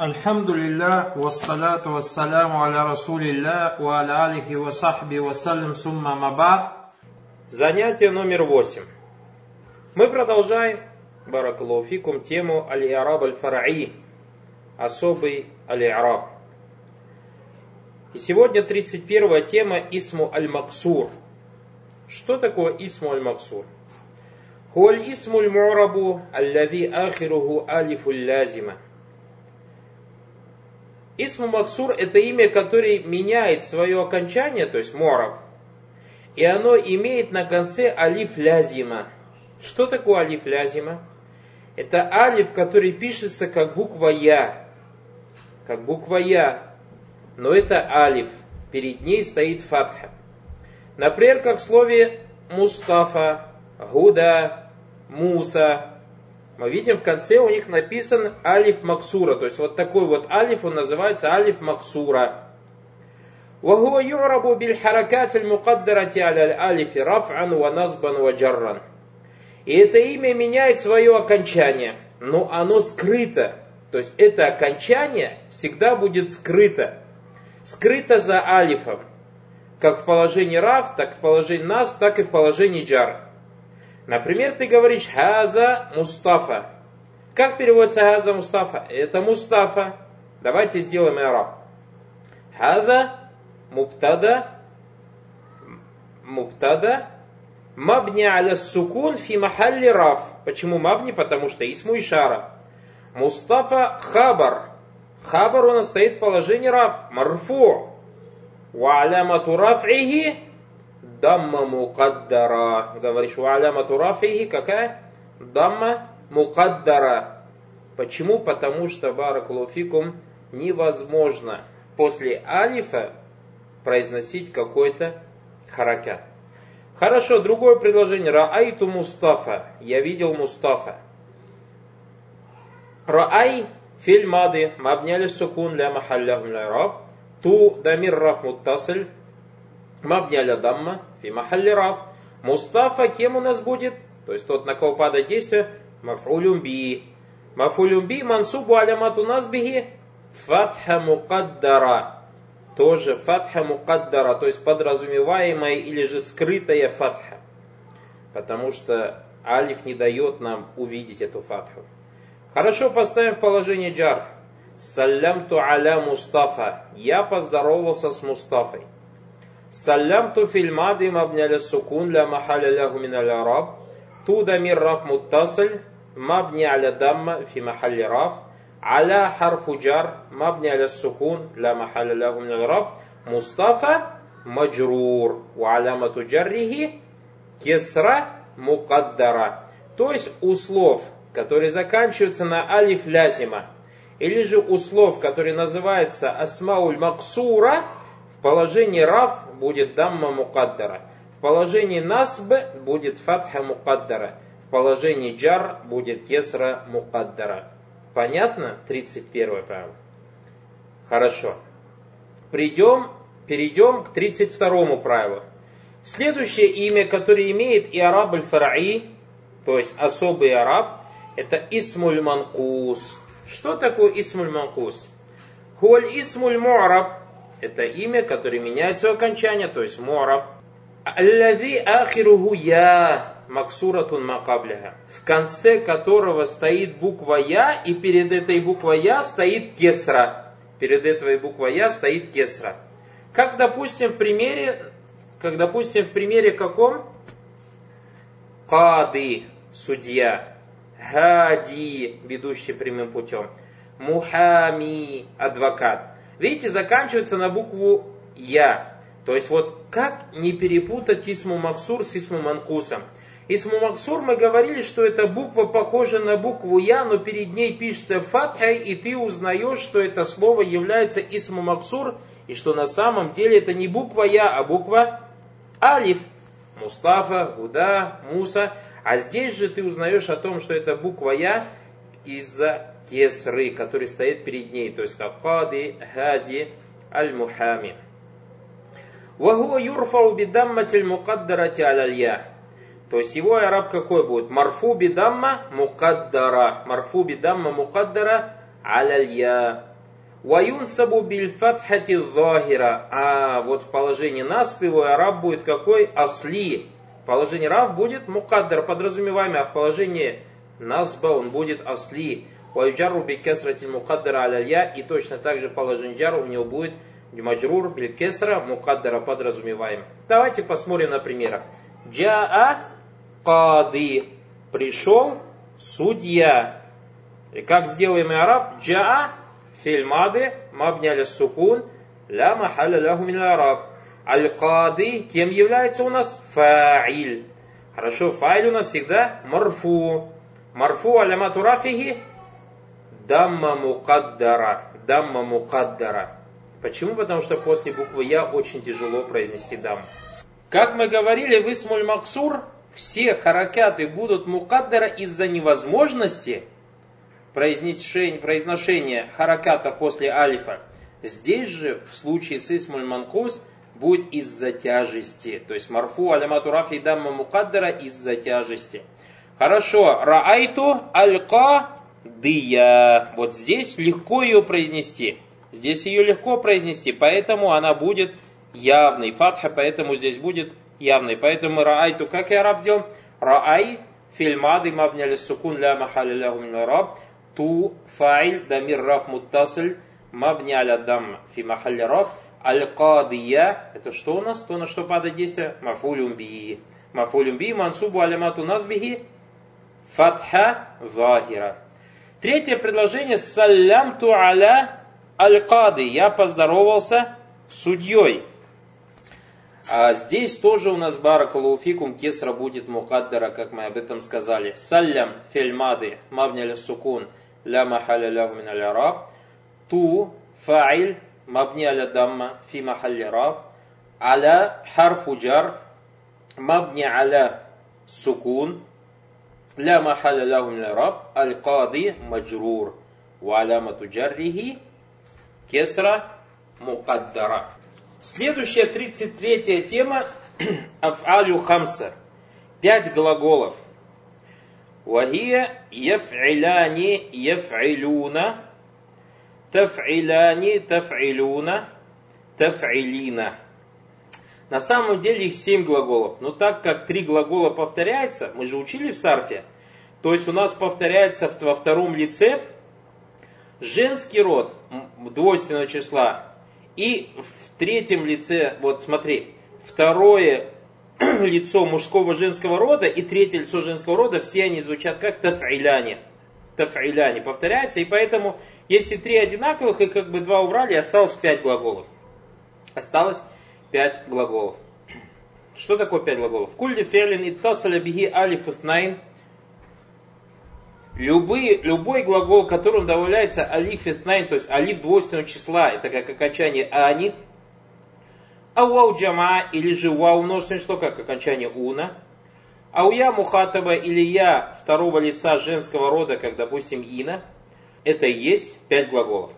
الحمد لله والصلاة والسلام على رسول الله وعلى آله وصحبه وسلم ثم ما بعد Занятие номер восемь. Мы продолжаем, баракалуфикум, тему аль-Иараб аль-Фараи, особый аль-Иараб. И сегодня 31 тема Исму аль-Максур. Что такое Исму аль-Максур? هو الاسم المعرب الذي آخره ألف اللازمة Исму Максур это имя, которое меняет свое окончание, то есть мораб, и оно имеет на конце алиф лязима. Что такое алиф лязима? Это алиф, который пишется как буква Я. Как буква Я. Но это алиф. Перед ней стоит фатха. Например, как в слове Мустафа, Гуда, Муса, мы видим в конце у них написан алиф максура. То есть вот такой вот алиф, он называется алиф максура. وهو يعرب بالحركات المقدرة على الألف رفعا ونصبا وجرا. И это имя меняет свое окончание, но оно скрыто. То есть это окончание всегда будет скрыто. Скрыто за алифом. Как в положении раф, так в положении насб, так и в положении джар. Например, ты говоришь «Хаза Мустафа». Как переводится «Хаза Мустафа»? Это Мустафа. Давайте сделаем араб. Хаза Муптада Муптада Мабни аля сукун фи махалли раф. Почему мабни? Потому что исму ишара. Мустафа хабар. Хабар у нас стоит в положении раф. Марфу. Ва алямату раф'ихи дамма мукаддара. Говоришь, ва алямату раф'ихи какая? Дамма мукаддара. Почему? Потому что, баракулуфикум, невозможно после алифа произносить какой-то харакят. Хорошо, другое предложение. Раайту Мустафа. Я видел Мустафа. Раай филь мады мабняли сукун ля махалляхум раб. Ту дамир раф муттасль мабняля дамма фи махалли раф. Мустафа кем у нас будет? То есть тот, на кого падает действие, мафулюм би. Мафулюм би мансубу алямату насбихи фатха мукаддара тоже фатха мукаддара, то есть подразумеваемая или же скрытая фатха. Потому что алиф не дает нам увидеть эту фатху. Хорошо, поставим в положение джар. Салямту аля Мустафа. Я поздоровался с Мустафой. Салямту фильмады мабняля сукун ля махаля лягу мин араб. Туда мир раф муттасль. Мабни аля дамма фи махалли раф. على حرف جر مبني على السكون لا محل له من الإعراب مصطفى مجرور وعلامة جره كسرة مقدرة то есть у слов, которые заканчиваются на алиф лязима, или же у слов, которые называются асмауль максура, в положении раф будет дамма мукаддара, в положении насб будет фатха мукаддара, в положении джар будет кесра мукаддара. Понятно? 31 правило. Хорошо. Придем, перейдем к 32 правилу. Следующее имя, которое имеет и араб аль-фараи, то есть особый араб, это исмуль манкус. Что такое исмуль манкус? Хуаль исмуль му'раб, это имя, которое меняет свое окончание, то есть му'раб. Аллази ахируху я, максуратун макабляха, в конце которого стоит буква Я, и перед этой буквой Я стоит кесра. Перед этой буквой Я стоит кесра. Как, допустим, в примере, как, допустим, в примере каком? Кады, судья. Хади, ведущий прямым путем. Мухами, адвокат. Видите, заканчивается на букву Я. То есть вот как не перепутать Исму Максур с Исму Манкусом? Исму Максур мы говорили, что эта буква похожа на букву Я, но перед ней пишется фатхай, и ты узнаешь, что это слово является Исму Максур, и что на самом деле это не буква Я, а буква Алиф. Мустафа, Гуда, Муса. А здесь же ты узнаешь о том, что это буква Я из-за Кесры, который стоит перед ней, то есть как Кади Хади Аль-Мухами. Юрфау мукаддарати алялья. То есть его араб какой будет? Марфу бидамма мукаддара. Марфу бидамма мукаддара алялья. Ваюнсабу бильфатхати захира. А вот в положении насп его араб будет какой? Асли. В положении рав будет мукаддар, подразумеваемый, а в положении насба он будет асли. Ваюджару бикесрати мукаддара алялья. И точно так же положение джару у него будет маджрур билькесра мукаддара подразумеваем. Давайте посмотрим на примерах. Джаа кады. Пришел судья. И как сделаем и араб? Джаа фильмады мабняля сукун ля махаля ляху араб. Аль-кады кем является у нас? Фаиль. Хорошо, фаиль у нас всегда марфу. Марфу алямату рафихи дамма мукаддара. Дамма мукаддара. Почему? Потому что после буквы Я очень тяжело произнести дам. Как мы говорили, в Исмуль Максур все харакаты будут мукаддара из-за невозможности произношения, хараката после алифа. Здесь же, в случае с Исмуль Манкус, будет из-за тяжести. То есть марфу алямату рафи дамма мукаддара из-за тяжести. Хорошо. Раайту алька дия. Вот здесь легко ее произнести. Здесь ее легко произнести, поэтому она будет явной. Фатха, поэтому здесь будет явной. Поэтому раайту, как я раб делал? Раай, фильмады, мабняли сукун, ля махали лягу мин раб. Ту, фаиль, дамир раф муттасль, мабняля дам фи махали раф. Аль-Кадия, это что у нас? То, на что падает действие? Мафулюм би. Мафулюм би, мансубу алямату назбихи, фатха захира. Третье предложение. Салямту аля Аль-Кады, я поздоровался с судьей. А здесь тоже у нас баракалуфикум кесра будет мукаддара, как мы об этом сказали. Саллям фильмады мабня сукун ля махаля лягу мин аль Ту фаиль мабни аля дамма фи махалли раф. Аля харфу джар мабни аля сукун ля махаля лягу мин аль-раб. маджрур. Ва алямату джаррихи кесра мукаддара. Следующая 33 тема аф'алю хамса. Пять глаголов. Вахия яф'иляни яф'илюна таф'иляни таф'илюна таф'илина. На самом деле их семь глаголов. Но так как три глагола повторяются, мы же учили в сарфе, то есть у нас повторяется во втором лице женский род двойственного числа и в третьем лице, вот смотри, второе лицо мужского женского рода и третье лицо женского рода, все они звучат как тафиляне. Тафиляне повторяется, и поэтому, если три одинаковых, и как бы два убрали, осталось пять глаголов. Осталось пять глаголов. Что такое пять глаголов? Кульли фелин и тасаля биги алиф Любые, любой глагол, которым добавляется алиф итнайн, то есть алиф двойственного числа, это как окончание ани, а вау джама или же вау множественное число, как окончание уна, а у я мухатаба или я второго лица женского рода, как, допустим, ина, это и есть пять глаголов.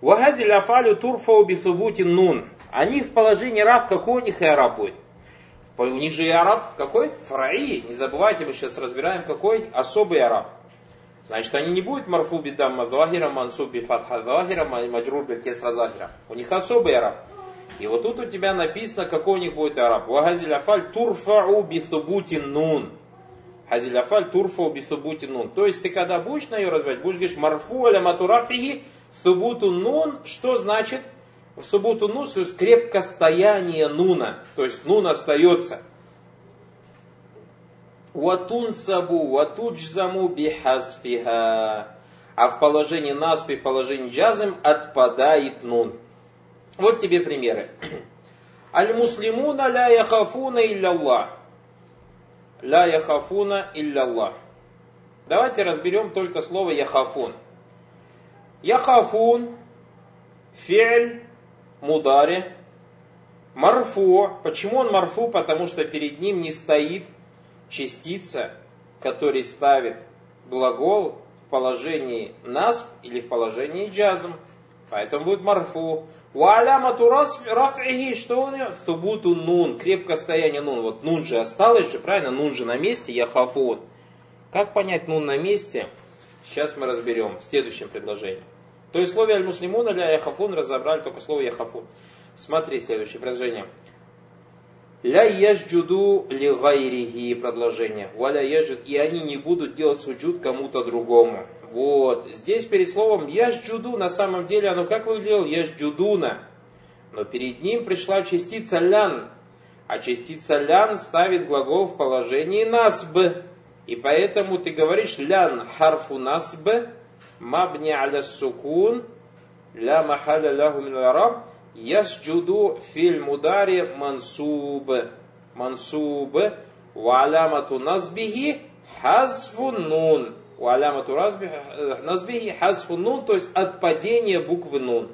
Вагази ляфалю турфау бисубути нун. Они в положении раб, какой у них и араб будет? У них же и араб какой? Фараи. Не забывайте, мы сейчас разбираем какой особый араб. Значит, они не будут марфу бидамма захира, мансуб би фатха захира, маджрур кесра захира. У них особый араб. И вот тут у тебя написано, какой у них будет араб. Вагазиль афаль турфау би нун. Хазиль афаль турфау би нун. То есть ты когда будешь на ее разбирать, будешь говорить марфу аля матурафиги субуту нун. Что значит? В субуту нун, то есть крепкостояние нуна. То есть нун остается. Ватунсабу, ватуджзаму бихазфиха. А в положении наспи, в положении джазм отпадает нун. Вот тебе примеры. Аль-муслимуна ля яхафуна илля Ля яхафуна илля Давайте разберем только слово яхафун. Яхафун, фи'ль, мудари, марфу. Почему он марфу? Потому что перед ним не стоит частица, который ставит глагол в положении насб или в положении джазм. Поэтому будет марфу. Ваалямату рафихи, что у него? Тубуту нун, крепкое стояние нун. Вот нун же осталось же, правильно? Нун же на месте, я хафун. Как понять нун на месте? Сейчас мы разберем в следующем предложении. То есть слове аль-муслимуна для яхафун разобрали только слово яхафун. Смотри, следующее предложение. Ля яжджуду ли гайрихи продолжение. Валя яжджуд. И они не будут делать суджуд кому-то другому. Вот. Здесь перед словом яжджуду на самом деле оно как выглядело? Яжджудуна. Но перед ним пришла частица лян. А частица лян ставит глагол в положении насб. И поэтому ты говоришь лян харфу насб мабни аля сукун ля махаля ляху мин араб ясджуду филь мудари мансуб. Мансуб. Валямату назбихи хазфу нун. Валямату назбихи хазфу нун, то есть отпадение буквы нун.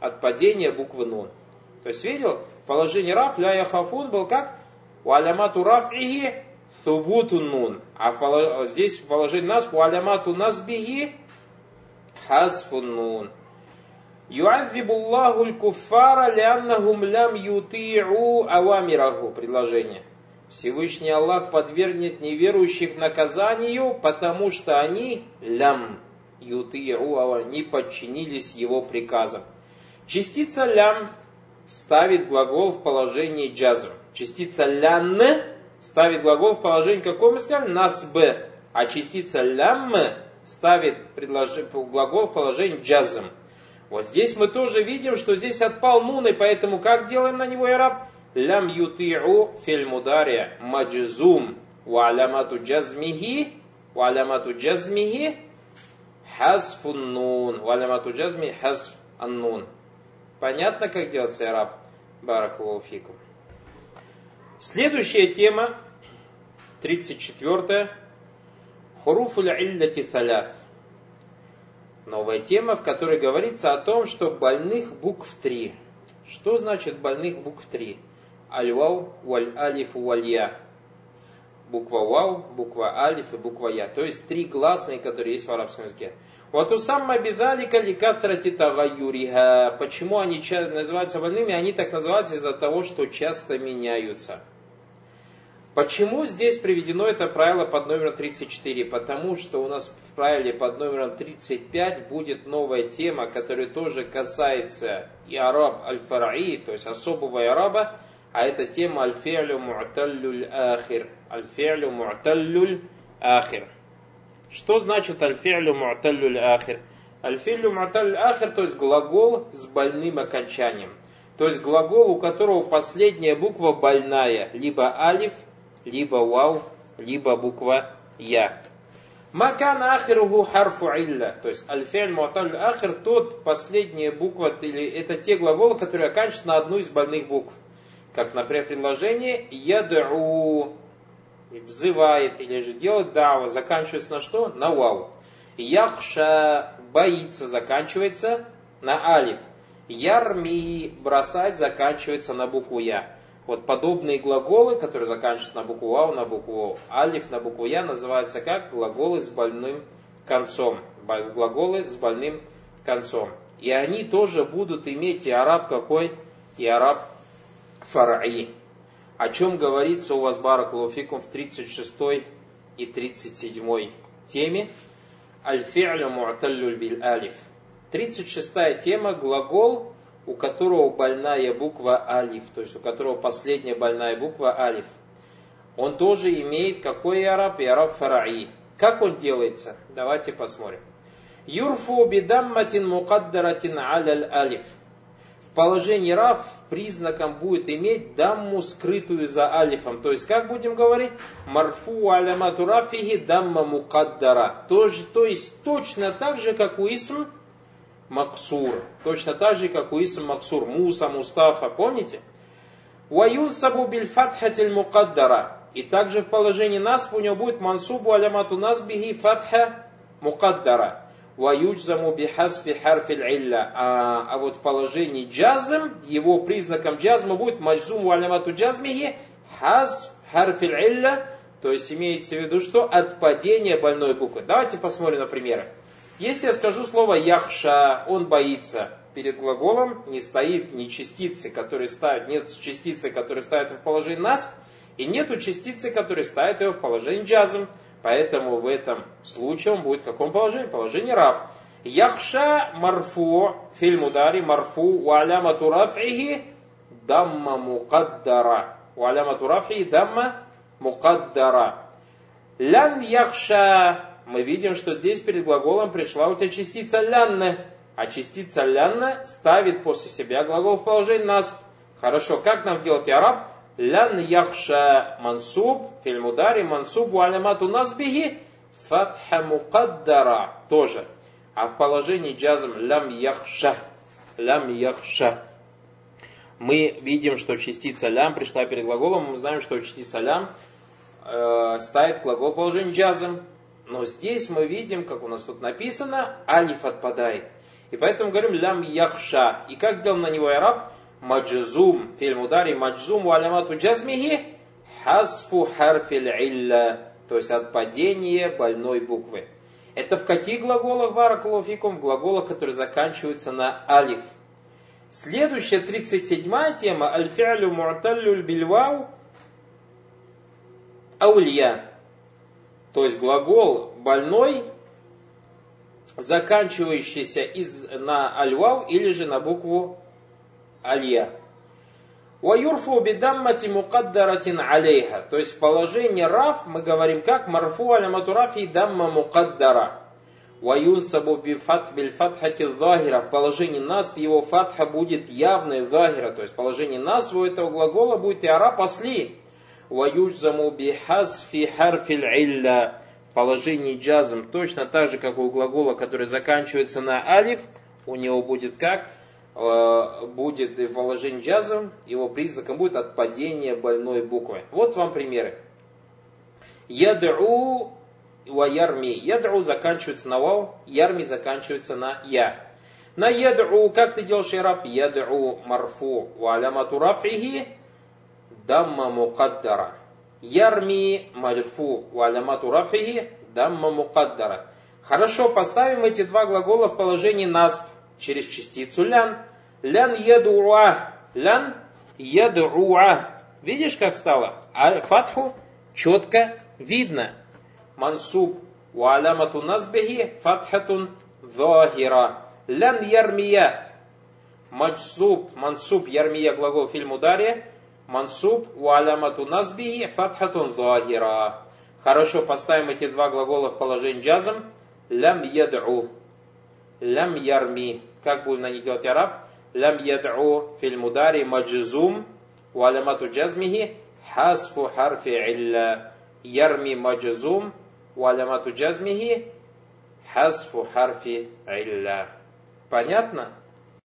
Отпадение буквы нун. То есть видел, положение раф ля яхафун был как валямату рафихи Субуту нун. А здесь положение нас валямату назбихи хазфун нун. Юаззибу Аллаху аль-куффара ляннахум лям юти'у авамираху. Предложение. Всевышний Аллах подвергнет неверующих наказанию, потому что они лям юти'у не подчинились его приказам. Частица лям ставит глагол в положении джазм. Частица лян ставит глагол в положении каком мы сказали? Нас б. А частица лям ставит глагол в положении джазм. Вот здесь мы тоже видим, что здесь отпал нун, и поэтому как делаем на него ираб? Лям юти'у филь мудария маджзум ва алямату джазмихи ва алямату джазмихи хазфун нун ва алямату джазми хазф аннун. Понятно, как делается ираб? Баракулуфикум. Следующая тема, 34 Хуруфуль илляти саляф. Новая тема, в которой говорится о том, что больных букв три. Что значит больных букв три? Аль-вау, валь-алиф, валь-я. Буква вау, буква алиф и буква я. То есть три гласные, которые есть в арабском языке. Вот у самма бидалика ликатрати тагаюриха. Почему они называются больными? Они так называются из-за того, что часто меняются. Почему здесь приведено это правило под номером 34? Потому что у нас в правиле под номером 35 будет новая тема, которая тоже касается и араб аль-фараи, то есть особого араба, а это тема аль-фи'лю му'таллюль ахир. Аль-фи'лю му'таллюль ахир. Что значит аль-фи'лю му'таллюль ахир? Аль-фи'лю му'таллюль ахир, то есть глагол с больным окончанием. То есть глагол, у которого последняя буква больная, либо алиф, либо вау, либо буква я. Макан ахируху харфу илля. То есть муаталь ахир, тот последняя буква, или это те глаголы, которые оканчиваются на одну из больных букв. Как, например, предложение яд'у, взывает, или же делает дава, заканчивается на что? На вау. Яхша, боится, заканчивается на алиф. Ярми, бросать, заканчивается на букву я. Вот подобные глаголы, которые заканчиваются на букву А, на букву Алиф, на букву Я, называются как глаголы с больным концом. Глаголы с больным концом. И они тоже будут иметь и араб какой, и араб фараи. О чем говорится у вас, Баракулуфикум, в 36 и 37 теме. Аль-фи'лю му'таллюль бил алиф. 36 тема, глагол, у которого больная буква алиф, то есть у которого последняя больная буква алиф, он тоже имеет какой араб? И араб фараи. Как он делается? Давайте посмотрим. Юрфу бидамматин мукаддаратин аляль алиф. В положении раф признаком будет иметь дамму, скрытую за алифом. То есть, как будем говорить? Марфу алямату рафихи дамма мукаддара. То, то есть, точно так же, как у исм Максур. Точно так же, как у Исм Максур. Муса, Мустафа. Помните? Ваюнсабу бильфатхатиль мукаддара. И также в положении насб у него будет мансубу алямату насбихи фатха мукаддара. Ваюджзаму бихасфи харфиль илля. А, а вот в положении джазм, его признаком джазма будет маджзуму алямату джазмихи хаз харфиль илля. То есть имеется в виду что? Отпадение больной буквы. Давайте посмотрим на примеры. Если я скажу слово яхша, он боится, перед глаголом не стоит ни частицы, которые ставят, нет частицы, которые ставят в положение нас, и нету частицы, которые ставят его в положение джазм. Поэтому в этом случае он будет в каком положении? Положение рав. Яхша марфу фильм удари марфу ва алямату рафихи дамма мукаддара. Ва алямату рафихи дамма мукаддара. Лян яхша. Мы видим, что здесь перед глаголом пришла у тебя частица лянна. А частица лянна ставит после себя глагол в положении нас. Хорошо, как нам делать араб? Лян яхша мансуб, фильм удари, мансуб, алямату насбихи, фатха мукаддара. Тоже. А в положении джазм лям яхша. Лям яхша. Мы видим, что частица лям пришла перед глаголом. Мы знаем, что частица лям э, ставит глагол в положении джазм. Но здесь мы видим, как у нас тут написано, алиф отпадает. И поэтому говорим лям яхша. И как делал на него араб? Маджзум. Фильм удари маджзум у алямату джазмихи хасфу харфиль илля. То есть отпадение больной буквы. Это в каких глаголах баракулуфикум? В глаголах, которые заканчиваются на алиф. Следующая, 37 тема, аль-фи'лю бильвау аулья. То есть глагол больной, заканчивающийся из, на альвау или же на букву алья. Ваюрфу бидаммати мукаддаратин алейха. То есть в положении раф мы говорим как марфу аляматурафи дамма мукаддара. Ваюнсабу бильфатхати захира. В положении насб его фатха будет явной захира. То есть в положении насб у этого глагола будет и ара пасли. Ваюджзаму бихазфи харфиль илля. В положении джазм точно так же, как у глагола, который заканчивается на алиф, у него будет как? Э, будет в положении джазом, его признаком будет отпадение больной буквы. Вот вам примеры. Яд'у ва ярми. Яд'у заканчивается на вау, ярми заканчивается на я. На яд'у, как ты делаешь ираб? Яд'у марфу ва алямату дамма мукаддара. Ярми марфу ва алямату рафихи дамма мукаддара. Хорошо, поставим эти два глагола в положении насб через частицу лян. Лян ядуа. Лян ядуа. Видишь, как стало? А фатху четко видно. Мансуб. Уалямату назбихи фатхатун захира. Лян ярмия. Маджзуб. Мансуб. Ярмия глагол фильм ударе. Мансуб. Уалямату назбихи фатхатун захира. Хорошо, поставим эти два глагола в положение джазом. Лям яд'у. Лям ярми. Как будем на них делать араб? Лям яд'у филь мудари маджзум. Валямату джазмихи хасфу харфи илля. Ярми маджзум. Валямату джазмихи хасфу харфи илля. Понятно?